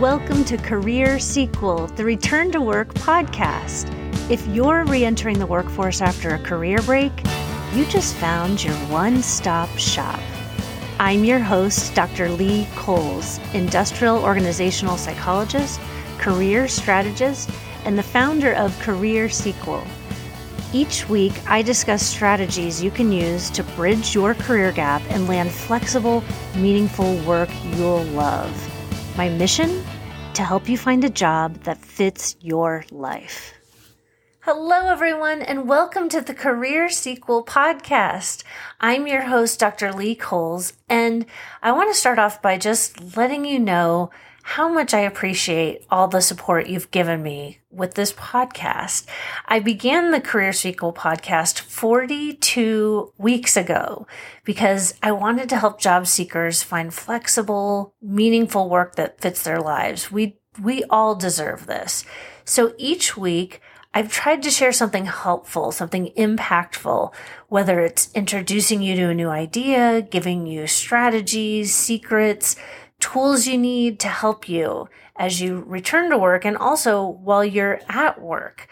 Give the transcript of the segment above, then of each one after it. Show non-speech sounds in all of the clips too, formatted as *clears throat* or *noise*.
Welcome to Career Sequel, the Return to Work podcast. If you're re entering the workforce after a career break, you just found your one stop shop. I'm your host, Dr. Lee Coles, industrial organizational psychologist, career strategist, and the founder of Career Sequel. Each week, I discuss strategies you can use to bridge your career gap and land flexible, meaningful work you'll love. My mission? To help you find a job that fits your life. Hello, everyone, and welcome to the Career Sequel podcast. I'm your host, Dr. Lee Coles, and I want to start off by just letting you know how much I appreciate all the support you've given me with this podcast. I began the Career Sequel podcast 42 weeks ago because I wanted to help job seekers find flexible, meaningful work that fits their lives. We, we all deserve this. So each week, I've tried to share something helpful, something impactful, whether it's introducing you to a new idea, giving you strategies, secrets, tools you need to help you as you return to work and also while you're at work.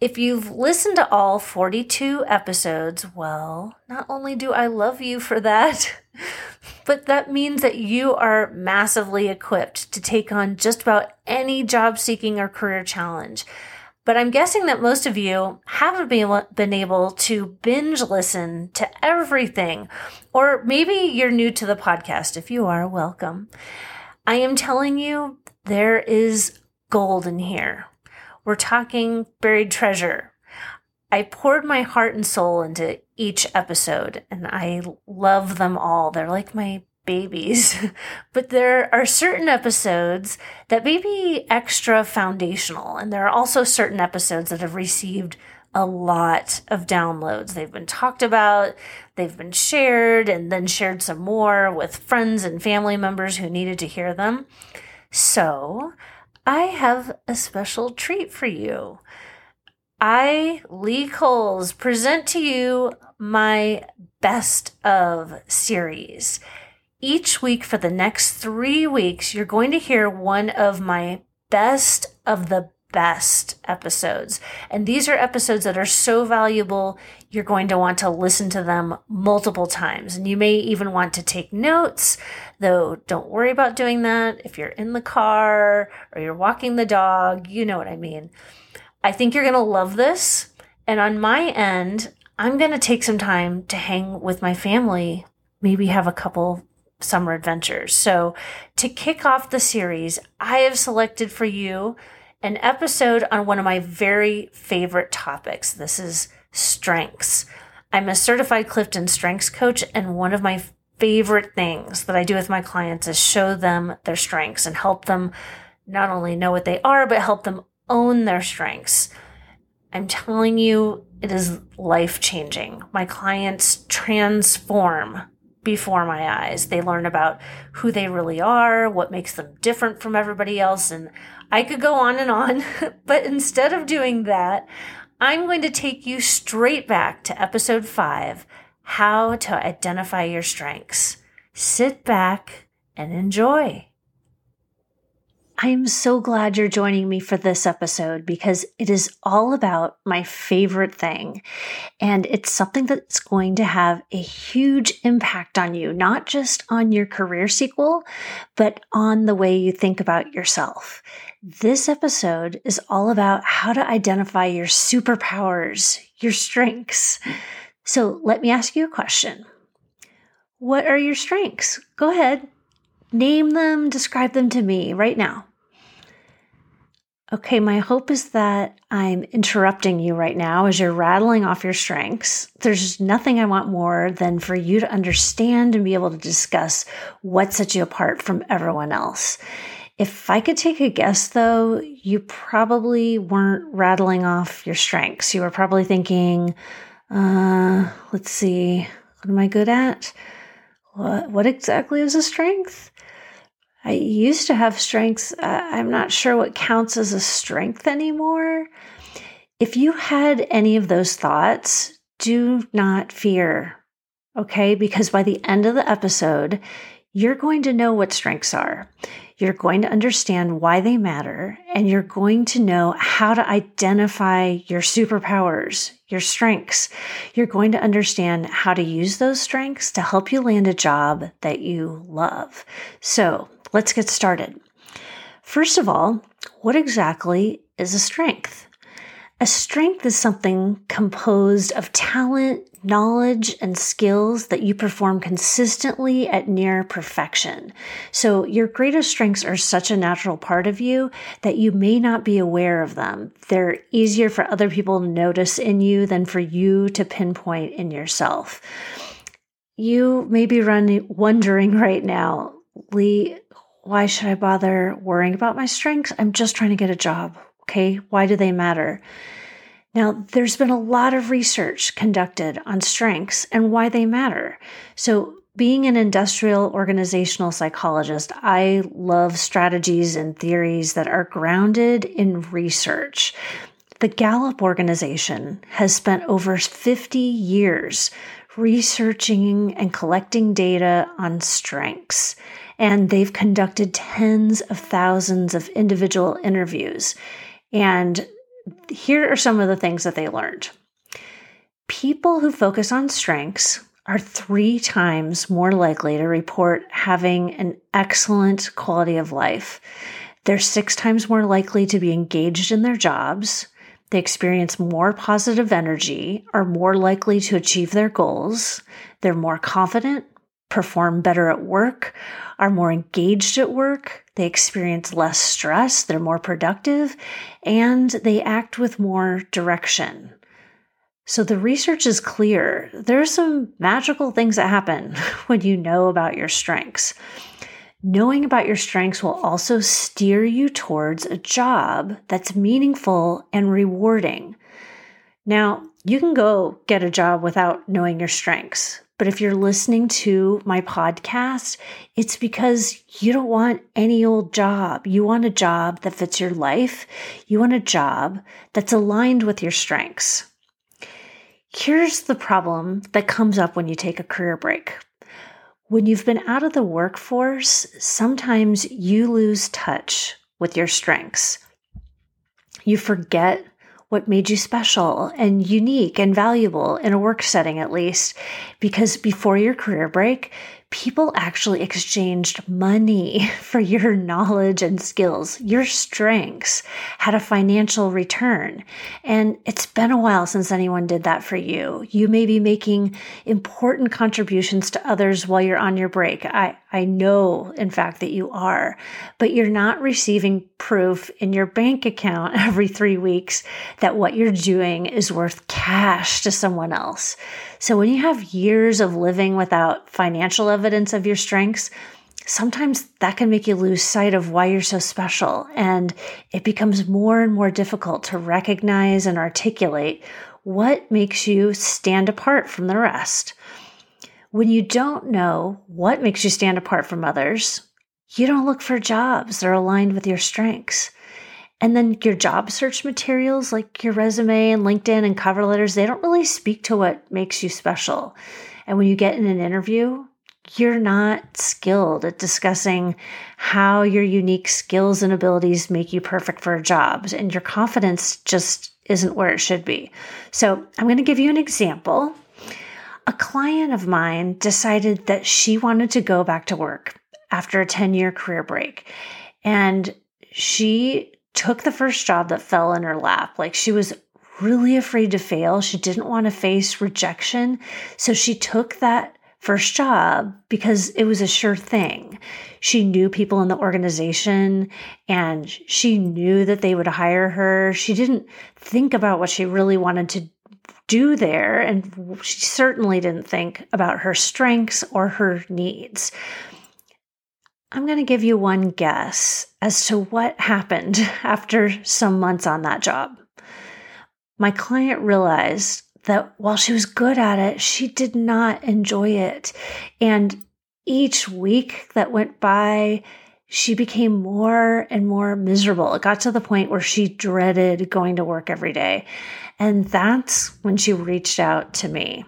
If you've listened to all 42 episodes, well, not only do I love you for that, *laughs* but that means that you are massively equipped to take on just about any job seeking or career challenge. But I'm guessing that most of you haven't been able to binge listen to everything. Or maybe you're new to the podcast. If you are, welcome. I am telling you, there is gold in here. We're talking buried treasure. I poured my heart and soul into each episode and I love them all. They're like my babies, *laughs* but there are certain episodes that may be extra foundational. And there are also certain episodes that have received a lot of downloads. They've been talked about, they've been shared, and then shared some more with friends and family members who needed to hear them. So I have a special treat for you. I, Lee Coles, present to you my best of series each week for the next three weeks, you're going to hear one of my best of the best episodes. And these are episodes that are so valuable, you're going to want to listen to them multiple times. And you may even want to take notes, though don't worry about doing that. If you're in the car or you're walking the dog, you know what I mean. I think you're going to love this. And on my end, I'm going to take some time to hang with my family, maybe have a couple summer adventures. So, to kick off the series, I have selected for you an episode on one of my very favorite topics. This is strengths. I'm a certified Clifton strengths coach, and one of my favorite things that I do with my clients is show them their strengths and help them not only know what they are, but help them own their strengths. I'm telling you, it is life changing. My clients transform before my eyes. They learn about who they really are, what makes them different from everybody else. And I could go on and on, *laughs* but instead of doing that, I'm going to take you straight back to episode five how to identify your strengths. Sit back and enjoy. I am so glad you're joining me for this episode because it is all about my favorite thing. And it's something that's going to have a huge impact on you, not just on your career sequel, but on the way you think about yourself. This episode is all about how to identify your superpowers, your strengths. So let me ask you a question. What are your strengths? Go ahead. Name them, describe them to me right now. Okay, my hope is that I'm interrupting you right now as you're rattling off your strengths. There's nothing I want more than for you to understand and be able to discuss what sets you apart from everyone else. If I could take a guess though, you probably weren't rattling off your strengths. You were probably thinking, uh, let's see, what am I good at? What, what exactly is a strength? I used to have strengths. Uh, I'm not sure what counts as a strength anymore. If you had any of those thoughts, do not fear, okay? Because by the end of the episode, you're going to know what strengths are. You're going to understand why they matter, and you're going to know how to identify your superpowers, your strengths. You're going to understand how to use those strengths to help you land a job that you love. So let's get started. First of all, what exactly is a strength? A strength is something composed of talent, knowledge, and skills that you perform consistently at near perfection. So your greatest strengths are such a natural part of you that you may not be aware of them. They're easier for other people to notice in you than for you to pinpoint in yourself. You may be running, wondering right now, Lee, why should I bother worrying about my strengths? I'm just trying to get a job. Okay. Why do they matter? Now, there's been a lot of research conducted on strengths and why they matter. So, being an industrial organizational psychologist, I love strategies and theories that are grounded in research. The Gallup organization has spent over 50 years researching and collecting data on strengths, and they've conducted tens of thousands of individual interviews. And here are some of the things that they learned. People who focus on strengths are three times more likely to report having an excellent quality of life. They're six times more likely to be engaged in their jobs. They experience more positive energy, are more likely to achieve their goals. They're more confident, perform better at work, are more engaged at work, they experience less stress, they're more productive, and they act with more direction. So the research is clear. There are some magical things that happen *laughs* when you know about your strengths. Knowing about your strengths will also steer you towards a job that's meaningful and rewarding. Now, you can go get a job without knowing your strengths. But if you're listening to my podcast, it's because you don't want any old job. You want a job that fits your life. You want a job that's aligned with your strengths. Here's the problem that comes up when you take a career break. When you've been out of the workforce, sometimes you lose touch with your strengths. You forget what made you special and unique and valuable in a work setting, at least. Because before your career break, people actually exchanged money *laughs* for your knowledge and skills. Your strengths had a financial return. And it's been a while since anyone did that for you. You may be making important contributions to others while you're on your break. I, I know, in fact, that you are, but you're not receiving proof in your bank account *laughs* every three weeks that what you're doing is worth cash to someone else. So when you have years of living without financial evidence of your strengths, sometimes that can make you lose sight of why you're so special. And it becomes more and more difficult to recognize and articulate what makes you stand apart from the rest. When you don't know what makes you stand apart from others, you don't look for jobs that are aligned with your strengths. And then your job search materials, like your resume and LinkedIn and cover letters, they don't really speak to what makes you special. And when you get in an interview, you're not skilled at discussing how your unique skills and abilities make you perfect for a job. And your confidence just isn't where it should be. So I'm going to give you an example a client of mine decided that she wanted to go back to work after a 10 year career break. And she took the first job that fell in her lap. Like she was really afraid to fail. She didn't want to face rejection. So she took that first job because it was a sure thing. She knew people in the organization and she knew that they would hire her. She didn't think about what she really wanted to do there. And she certainly didn't think about her strengths or her needs. I'm going to give you one guess as to what happened *laughs* after some months on that job. My client realized that while she was good at it, she did not enjoy it. And each week that went by, she became more and more miserable. It got to the point where she dreaded going to work every day. And that's when she reached out to me.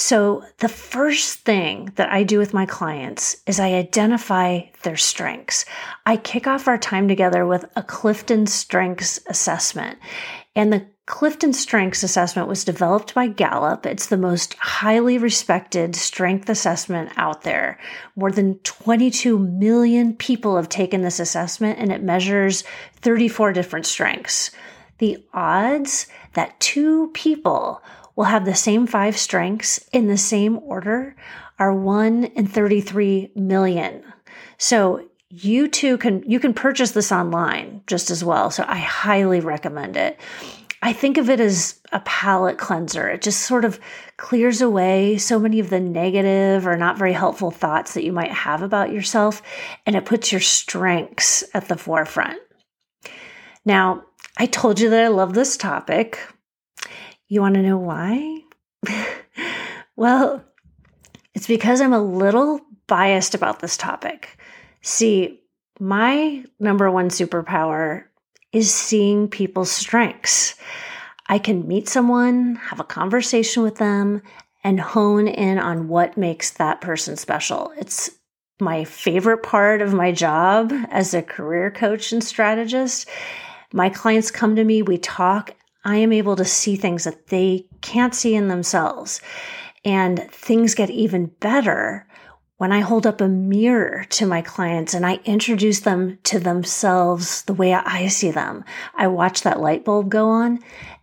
So, the first thing that I do with my clients is I identify their strengths. I kick off our time together with a Clifton Strengths Assessment. And the Clifton Strengths Assessment was developed by Gallup. It's the most highly respected strength assessment out there. More than 22 million people have taken this assessment, and it measures 34 different strengths. The odds that two people will have the same five strengths in the same order are 1 in 33 million. So you too can you can purchase this online just as well. So I highly recommend it. I think of it as a palate cleanser. It just sort of clears away so many of the negative or not very helpful thoughts that you might have about yourself, and it puts your strengths at the forefront. Now, I told you that I love this topic. You want to know why? well, it's because I'm a little biased about this topic. See, my number one superpower is seeing people's strengths. I can meet someone, have a conversation with them, and hone in on what makes that person special. It's my favorite part of my job as a career coach and strategist. My clients come to me, we talk, I am able to see things that they can't see in themselves. And things get even better when I hold up a mirror to my clients and I introduce them to themselves the way I see them. I watch that light bulb go on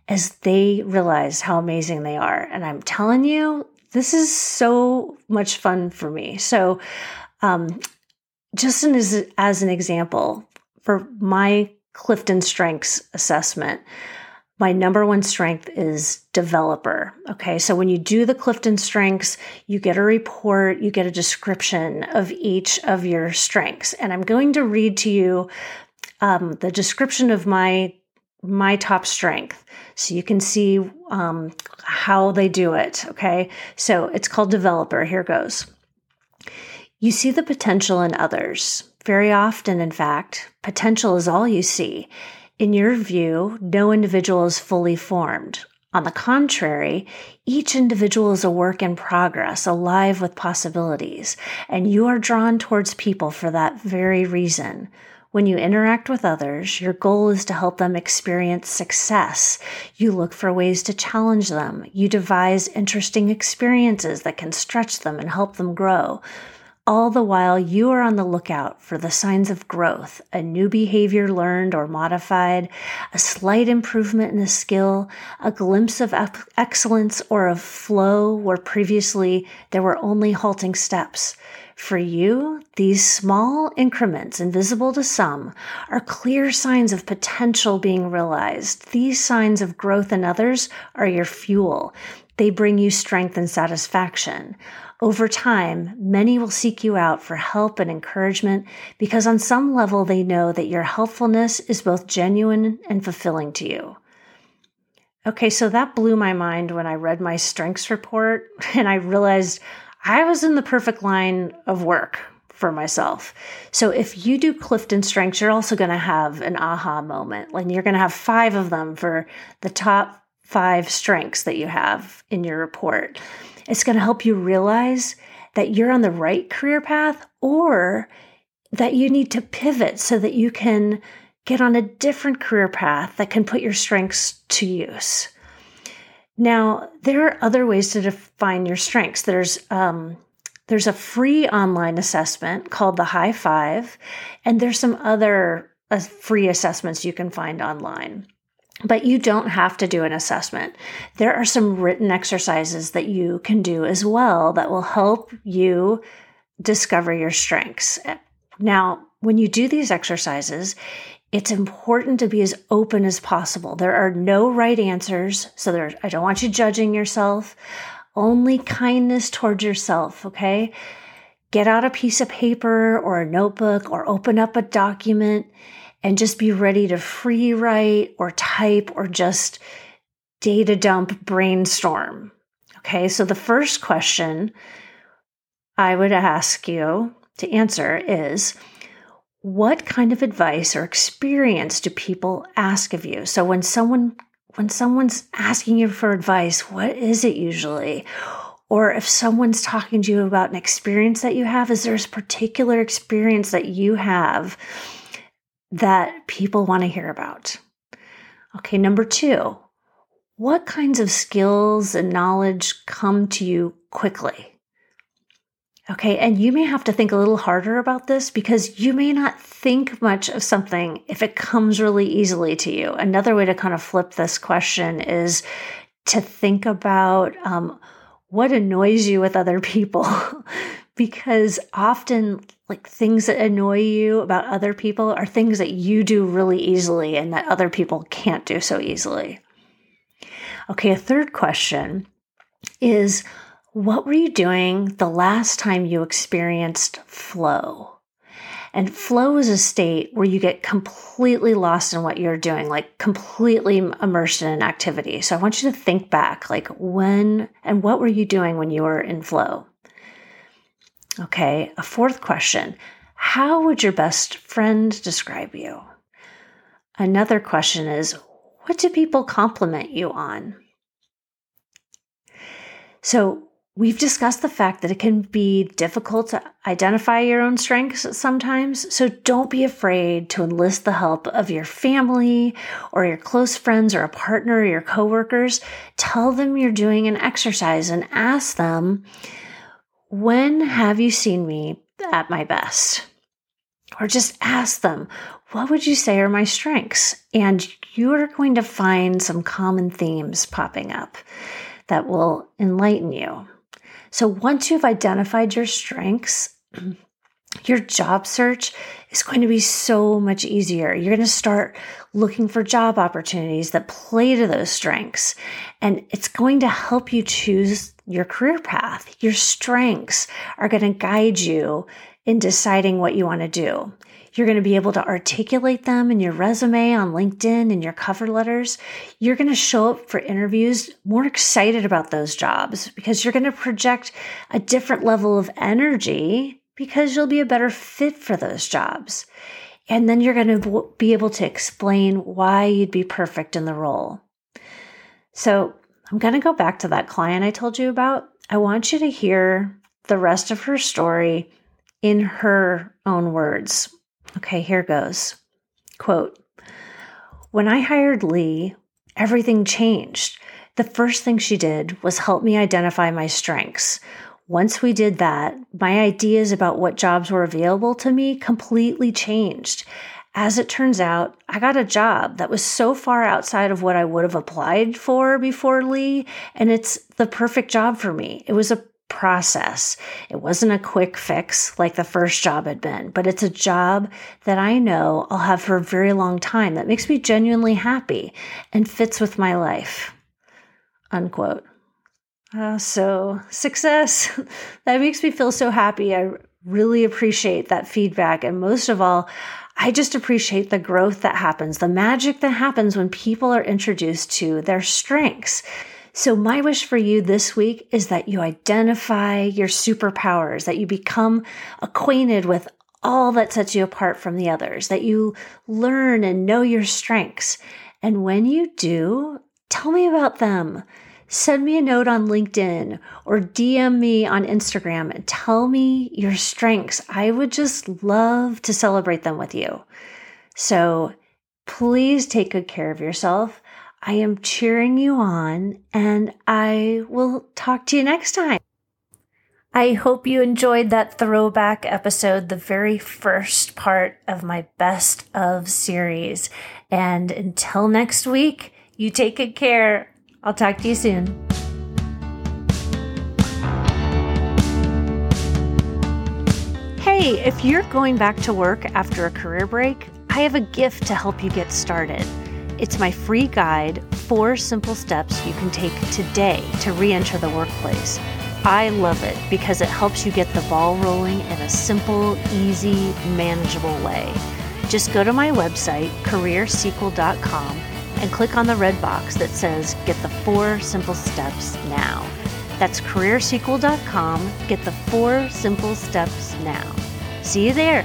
as they realize how amazing they are. And I'm telling you, this is so much fun for me. So, um, just as, as an example, for my Clifton Strengths assessment, my number one strength is developer. Okay. So when you do the Clifton strengths, you get a report, you get a description of each of your strengths. And I'm going to read to you um, the description of my my top strength so you can see um, how they do it okay so it's called developer here goes you see the potential in others very often in fact potential is all you see in your view, no individual is fully formed. On the contrary, each individual is a work in progress, alive with possibilities, and you are drawn towards people for that very reason. When you interact with others, your goal is to help them experience success. You look for ways to challenge them. You devise interesting experiences that can stretch them and help them grow. All the while, you are on the lookout for the signs of growth, a new behavior learned or modified, a slight improvement in a skill, a glimpse of excellence or of flow where previously there were only halting steps. For you, these small increments, invisible to some, are clear signs of potential being realized. These signs of growth in others are your fuel. They bring you strength and satisfaction. Over time, many will seek you out for help and encouragement because on some level they know that your helpfulness is both genuine and fulfilling to you. Okay, so that blew my mind when I read my strengths report *laughs* and I realized I was in the perfect line of work for myself. So if you do Clifton Strengths, you're also going to have an aha moment. And you're going to have five of them for the top five strengths that you have in your report. It's going to help you realize that you're on the right career path or that you need to pivot so that you can get on a different career path that can put your strengths to use. Now, there are other ways to define your strengths. There's um, there's a free online assessment called the High Five, and there's some other uh, free assessments you can find online. But you don't have to do an assessment. There are some written exercises that you can do as well that will help you discover your strengths. Now, when you do these exercises, it's important to be as open as possible. There are no right answers, so there I don't want you judging yourself. Only kindness towards yourself, okay? Get out a piece of paper or a notebook or open up a document and just be ready to free write or type or just data dump brainstorm. Okay, so the first question I would ask you to answer is what kind of advice or experience do people ask of you? So when someone when someone's asking you for advice, what is it usually? Or if someone's talking to you about an experience that you have, is there a particular experience that you have that people want to hear about? Okay, number two, what kinds of skills and knowledge come to you quickly? Okay, and you may have to think a little harder about this because you may not think much of something if it comes really easily to you. Another way to kind of flip this question is to think about um, what annoys you with other people. *laughs* because often, like things that annoy you about other people are things that you do really easily and that other people can't do so easily. Okay, a third question is what were you doing the last time you experienced flow? And flow is a state where you get completely lost in what you're doing, like completely immersed in an activity. So I want you to think back, like when and what were you doing when you were in flow? Okay, a fourth question How would your best friend describe you? Another question is What do people compliment you on? So, We've discussed the fact that it can be difficult to identify your own strengths sometimes, so don't be afraid to enlist the help of your family or your close friends or a partner or your coworkers. Tell them you're doing an exercise and ask them, When have you seen me at my best? Or just ask them, What would you say are my strengths? And you're going to find some common themes popping up that will enlighten you. So once you've identified your strengths, *clears throat* your job search is going to be so much easier. You're going to start looking for job opportunities that play to those strengths. And it's going to help you choose your career path. Your strengths are going to guide you in deciding what you want to do. You're going to be able to articulate them in your resume on LinkedIn and your cover letters. You're going to show up for interviews more excited about those jobs because you're going to project a different level of energy because you'll be a better fit for those jobs. And then you're going to be able to explain why you'd be perfect in the role. So I'm going to go back to that client I told you about. I want you to hear the rest of her story in her own words. Okay, here goes. Quote When I hired Lee, everything changed. The first thing she did was help me identify my strengths. Once we did that, my ideas about what jobs were available to me completely changed. As it turns out, I got a job that was so far outside of what I would have applied for before Lee, and it's the perfect job for me. It was a process. It wasn't a quick fix like the first job had been, but it's a job that I know I'll have for a very long time that makes me genuinely happy and fits with my life. Unquote. Uh, so, success. *laughs* that makes me feel so happy. I really appreciate that feedback. And most of all, I just appreciate the growth that happens, the magic that happens when people are introduced to their strengths. So, my wish for you this week is that you identify your superpowers, that you become acquainted with all that sets you apart from the others, that you learn and know your strengths. And when you do, tell me about them. Send me a note on LinkedIn or DM me on Instagram and tell me your strengths. I would just love to celebrate them with you. So please take good care of yourself. I am cheering you on, and I will talk to you next time. I hope you enjoyed that throwback episode, the very first part of my best of series. And until next week, you take good care. I'll talk to you soon. Hey, if you're going back to work after a career break, I have a gift to help you get started. It's my free guide, Four Simple Steps You Can Take Today to Re Enter the Workplace. I love it because it helps you get the ball rolling in a simple, easy, manageable way. Just go to my website, careersequel.com, and click on the red box that says Get the Four Simple Steps Now. That's careersequel.com. Get the four simple steps now. See you there.